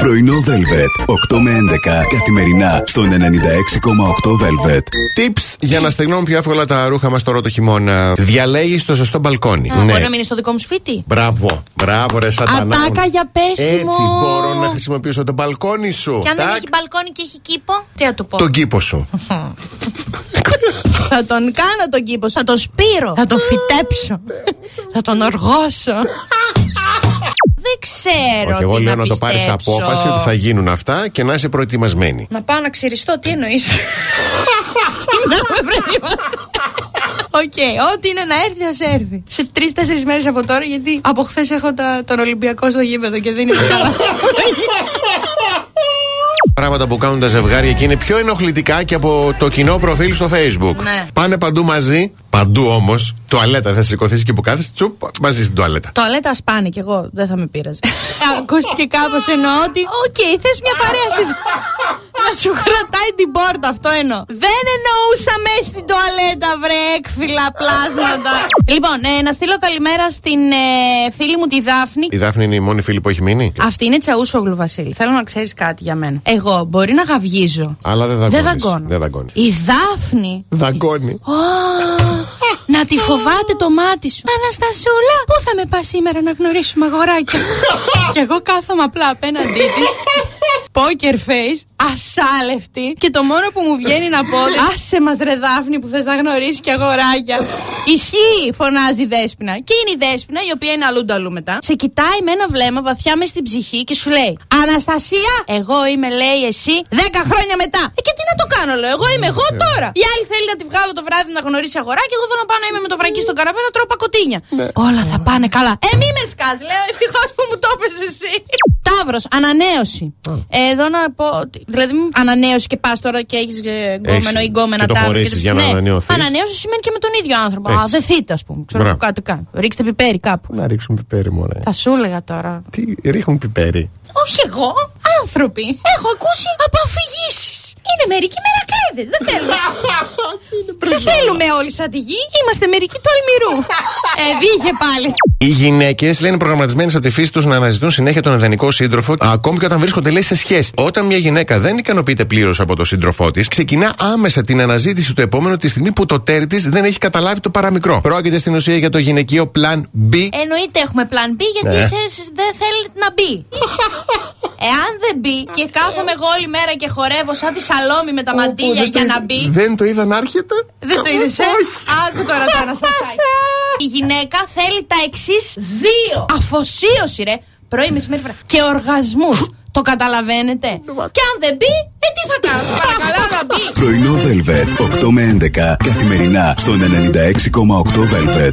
Πρωινό Velvet. 8 με 11 καθημερινά στον 96,8 Velvet. Tips για να στεγνώνουν πιο εύκολα τα ρούχα μας τώρα το χειμώνα. Διαλέγεις το σωστό μπαλκόνι. Α, Μπορεί να μείνει στο δικό μου σπίτι; Μπράβο, μπράβο, ρε σατανά. Ατάκα για πέσιμο. Έτσι μπορώ να χρησιμοποιήσω το μπαλκόνι σου. Και αν δεν Τάκ, έχει μπαλκόνι και έχει κήπο, τι θα του πω; Τον κήπο σου. Θα τον κάνω τον κήπο, θα τον σπείρω. Θα τον φυτέψω. θα τον οργώσω. Δεν ξέρω. Όχι, εγώ τι λέω να το πάρεις πιστέψω. απόφαση ότι θα γίνουν αυτά και να είσαι προετοιμασμένη. Να πάω να ξυριστώ, τι εννοείς; τι να με προετοιμάσω. Οκ, ό,τι είναι να έρθει, ας έρθει. Σε τρει-τέσσερι μέρες από τώρα, γιατί από χθες έχω τα- τον Ολυμπιακό στο γήπεδο και δεν είναι καλά. Πράγματα που κάνουν τα ζευγάρια και είναι πιο ενοχλητικά και από το κοινό προφίλ στο Facebook. Ναι. Πάνε παντού μαζί, παντού όμως. Τουαλέτα, θα σηκωθείς και που κάθεσαι, τσουπ, μαζί στην τουαλέτα. Τουαλέτα σπάνε κι εγώ, δεν θα με πείραζε. Ακούστηκε κάπως εννοώ ότι, οκ, θες μια παρέα στην. Να σου κρατάει την πόρτα, αυτό εννοώ. Δεν εννοούσα μέσα στην τουαλέτα, βρε, έκφυλα, πλάσματα. λοιπόν, ε, να στείλω καλημέρα στην ε, φίλη μου τη Δάφνη. Η Δάφνη είναι η μόνη φίλη που έχει μείνει; Αυτή είναι τσαούσογλου, Βασίλη. Θέλω να ξέρεις κάτι για μένα. Εγώ μπορεί να γαυγίζω. Αλλά δεν δαγκώνεις. Δεν δαγκώνω. Δεν δαγκώνεις. Η Δάφνη. Δαγκώνει. Ω, να τη φοβάται το μάτι σου. Αναστασούλα, πού θα με πας σήμερα να γνωρίσουμε αγοράκια; και εγώ κάθομαι απλά απέναντί της. Poker face, ασάλευτη. Και το μόνο που μου βγαίνει να πω. Άσε μας ρε Δάφνη που θες να γνωρίσεις και αγοράκια. Ισχύει, φωνάζει η Δέσποινα. Και είναι η Δέσποινα, η οποία είναι αλλού νταλού μετά. Σε κοιτάει με ένα βλέμμα βαθιά μες στην ψυχή και σου λέει Αναστασία, εγώ είμαι, λέει εσύ, 10 χρόνια μετά. Ε, και τι να το κάνω, λέω. Εγώ είμαι εγώ τώρα. Η άλλη θέλει να τη βγάλω το βράδυ να γνωρίσει αγοράκια. Εγώ θέλω να πάω να είμαι με το βρακί στον καναπέ να τρώω πακοτίνια. Όλα θα πάνε καλά. Ε, μη με σκάς, λέω. Ευτυχώς που μου το έπες εσύ. Ταύρο, ανανέωση. Εδώ να πω. ότι- Δηλαδή, μη ανανέωση και πας τώρα και έχεις γκόμενο ή γκόμενα και το ταύρο. χωρίσεις το- για να ανανεωθείς. Ανανέωση σημαίνει και με τον ίδιο άνθρωπο. Α, Έτσι. δεθείτε, ας πούμε. Ξέρω Μπράβο. κάτι κάνει. Ρίξτε πιπέρι κάπου. Να ρίξουν πιπέρι, μωρέ. Θα σου έλεγα τώρα. Τι ρίχνουν πιπέρι. Όχι εγώ, άνθρωποι. Έχω ακούσει από αφηγήσει. Είναι μερικοί μερακλέδε. Δεν θέλουμε. Δεν θέλουμε όλοι σαν τη γη. Είμαστε μερικοί του αλμυρού. ε, βγήκε πάλι. Οι γυναίκες λένε προγραμματισμένες από τη φύση τους να αναζητούν συνέχεια τον ιδανικό σύντροφο, ακόμη και όταν βρίσκονται λέει σε σχέση. Όταν μια γυναίκα δεν ικανοποιείται πλήρως από τον σύντροφό της, ξεκινά άμεσα την αναζήτηση του επόμενου τη στιγμή που το τέρι της δεν έχει καταλάβει το παραμικρό. Πρόκειται στην ουσία για το γυναικείο Plan B. Εννοείται έχουμε πλάν B γιατί Ναι. εσείς δεν θέλετε να μπει. Εάν δεν μπει και κάθομαι εγώ όλη μέρα και χορεύω σαν τη σαλόμη με τα μαντίλια για να μπει. Δεν το είδα να έρχεται; Δεν το είδες, ε; Άκου τώρα το Αναστασάκη. Η γυναίκα θέλει τα εξής δύο. Αφοσίωση, ρε. Πρωί, μεσημέρι, βράδυ. Και οργασμούς. Το καταλαβαίνετε; Και αν δεν μπει, ε, τι θα κάνω. Σε παρακαλώ να μπει. Πρωινό Velvet. 8 με 11 καθημερινά στον 96,8 Velvet.